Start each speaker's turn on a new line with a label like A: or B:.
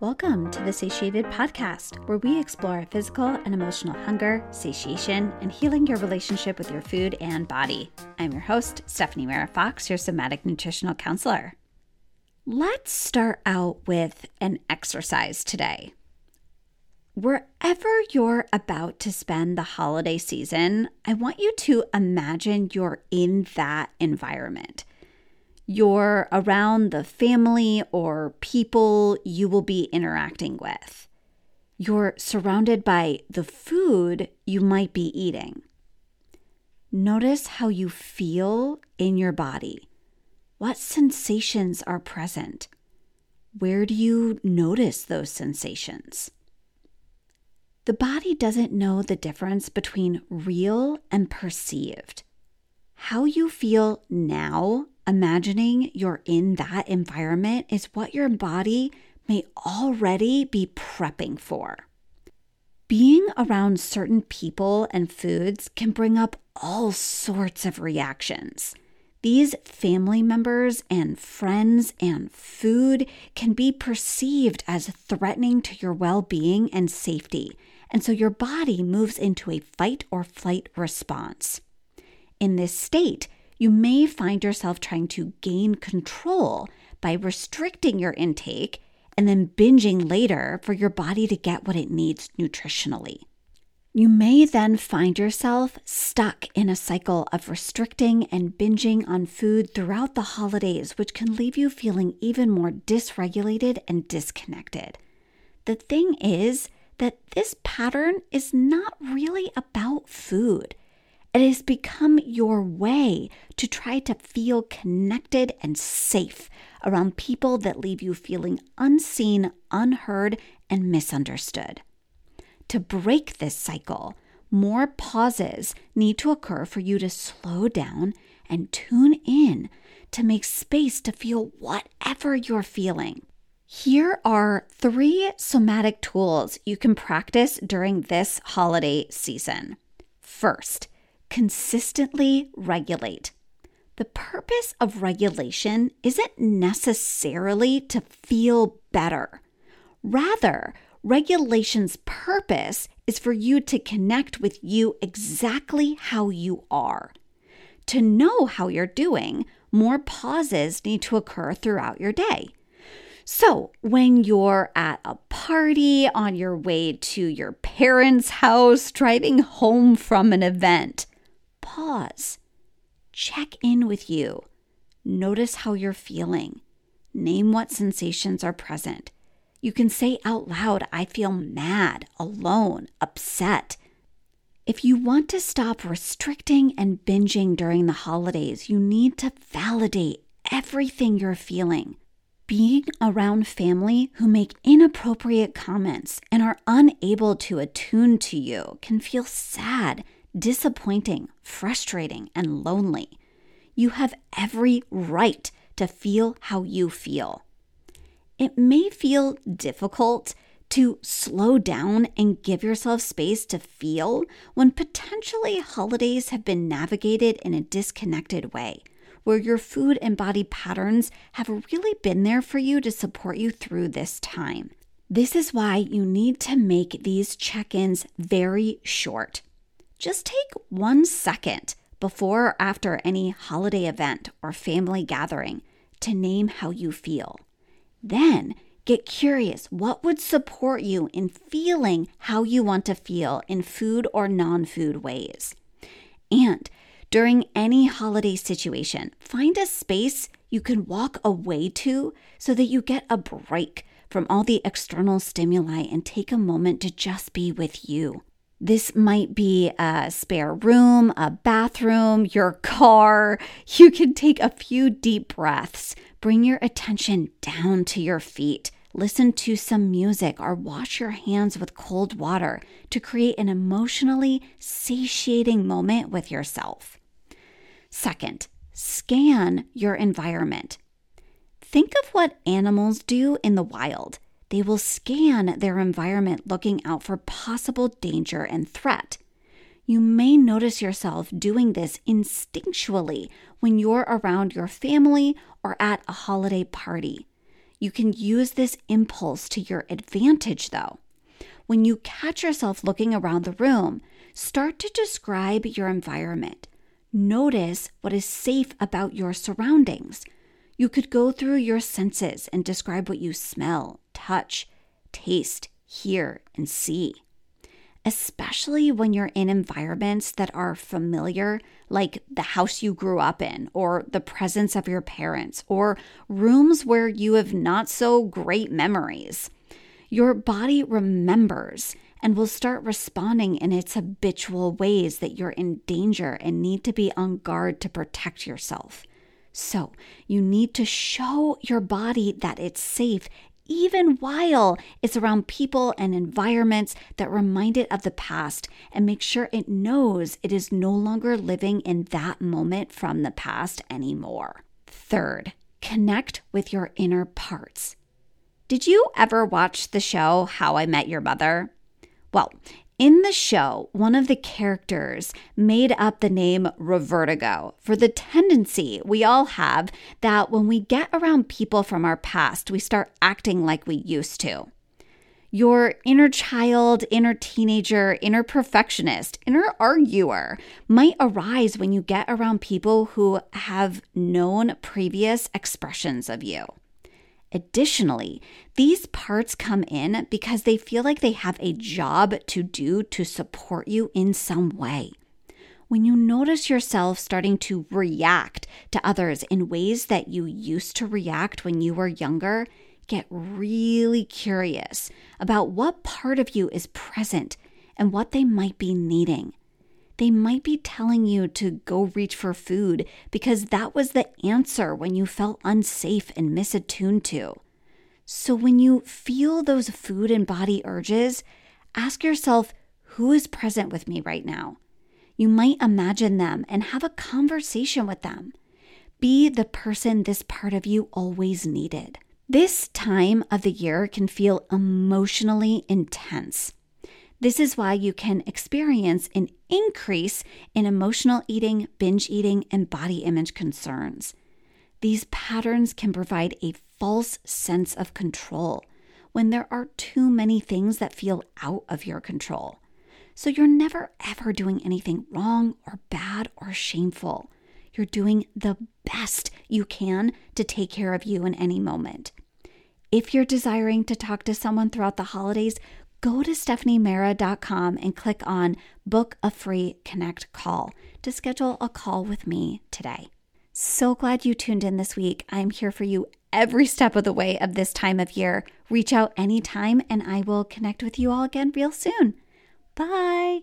A: Welcome to the Satiated Podcast, where we explore physical and emotional hunger, satiation, and healing your relationship with your food and body. I'm your host, Stephanie Mara Fox, your somatic nutritional counselor. Let's start out with an exercise today. Wherever you're about to spend the holiday season, I want you to imagine you're in that environment you're around the family or people you will be interacting with. You're surrounded by the food you might be eating. Notice how you feel in your body. What sensations are present? Where do you notice those sensations? The body doesn't know the difference between real and perceived. How you feel now imagining you're in that environment is what your body may already be prepping for. Being around certain people and foods can bring up all sorts of reactions. These family members and friends and food can be perceived as threatening to your well being and safety, and so your body moves into a fight or flight response. In this state, you may find yourself trying to gain control by restricting your intake and then binging later for your body to get what it needs nutritionally. You may then find yourself stuck in a cycle of restricting and binging on food throughout the holidays, which can leave you feeling even more dysregulated and disconnected. The thing is that this pattern is not really about food. It has become your way to try to feel connected and safe around people that leave you feeling unseen, unheard, and misunderstood. To break this cycle, more pauses need to occur for you to slow down and tune in to make space to feel whatever you're feeling. Here are three somatic tools you can practice during this holiday season. First, consistently regulate. The purpose of regulation isn't necessarily to feel better. Rather, regulation's purpose is for you to connect with you exactly how you are. To know how you're doing, more pauses need to occur throughout your day. So, when you're at a party, on your way to your parents' house, driving home from an event, pause, check in with you, notice how you're feeling, name what sensations are present. You can say out loud, I feel mad, alone, upset. If you want to stop restricting and binging during the holidays, you need to validate everything you're feeling. Being around family who make inappropriate comments and are unable to attune to you can feel sad disappointing, frustrating, and lonely. You have every right to feel how you feel. It may feel difficult to slow down and give yourself space to feel when potentially holidays have been navigated in a disconnected way, where your food and body patterns have really been there for you to support you through this time. This is why you need to make these check ins very short. Just take one second before or after any holiday event or family gathering to name how you feel. Then get curious what would support you in feeling how you want to feel in food or non food ways. And during any holiday situation, find a space you can walk away to so that you get a break from all the external stimuli and take a moment to just be with you. This might be a spare room, a bathroom, your car. You can take a few deep breaths, bring your attention down to your feet, listen to some music, or wash your hands with cold water to create an emotionally satiating moment with yourself. Second, scan your environment. Think of what animals do in the wild. They will scan their environment looking out for possible danger and threat. You may notice yourself doing this instinctually when you're around your family or at a holiday party. You can use this impulse to your advantage, though. When you catch yourself looking around the room, start to describe your environment. Notice what is safe about your surroundings. You could go through your senses and describe what you smell, touch, taste, hear, and see. Especially when you're in environments that are familiar, like the house you grew up in, or the presence of your parents, or rooms where you have not so great memories. Your body remembers and will start responding in its habitual ways that you're in danger and need to be on guard to protect yourself. So, you need to show your body that it's safe even while it's around people and environments that remind it of the past and make sure it knows it is no longer living in that moment from the past anymore. Third, connect with your inner parts. Did you ever watch the show How I Met Your Mother? Well, in the show, one of the characters made up the name Revertigo for the tendency we all have that when we get around people from our past, we start acting like we used to. Your inner child, inner teenager, inner perfectionist, inner arguer might arise when you get around people who have known previous expressions of you. Additionally, these parts come in because they feel like they have a job to do to support you in some way. When you notice yourself starting to react to others in ways that you used to react when you were younger, get really curious about what part of you is present and what they might be needing they might be telling you to go reach for food because that was the answer when you felt unsafe and misattuned to. So when you feel those food and body urges, ask yourself who is present with me right now? You might imagine them and have a conversation with them. Be the person this part of you always needed. This time of the year can feel emotionally intense. This is why you can experience an increase in emotional eating, binge eating, and body image concerns. These patterns can provide a false sense of control when there are too many things that feel out of your control. So you're never ever doing anything wrong or bad or shameful. You're doing the best you can to take care of you in any moment. If you're desiring to talk to someone throughout the holidays, go to stephaniemara.com and click on Book a Free Connect Call to schedule a call with me today. So glad you tuned in this week. I'm here for you every step of the way of this time of year. Reach out anytime and I will connect with you all again real soon. Bye.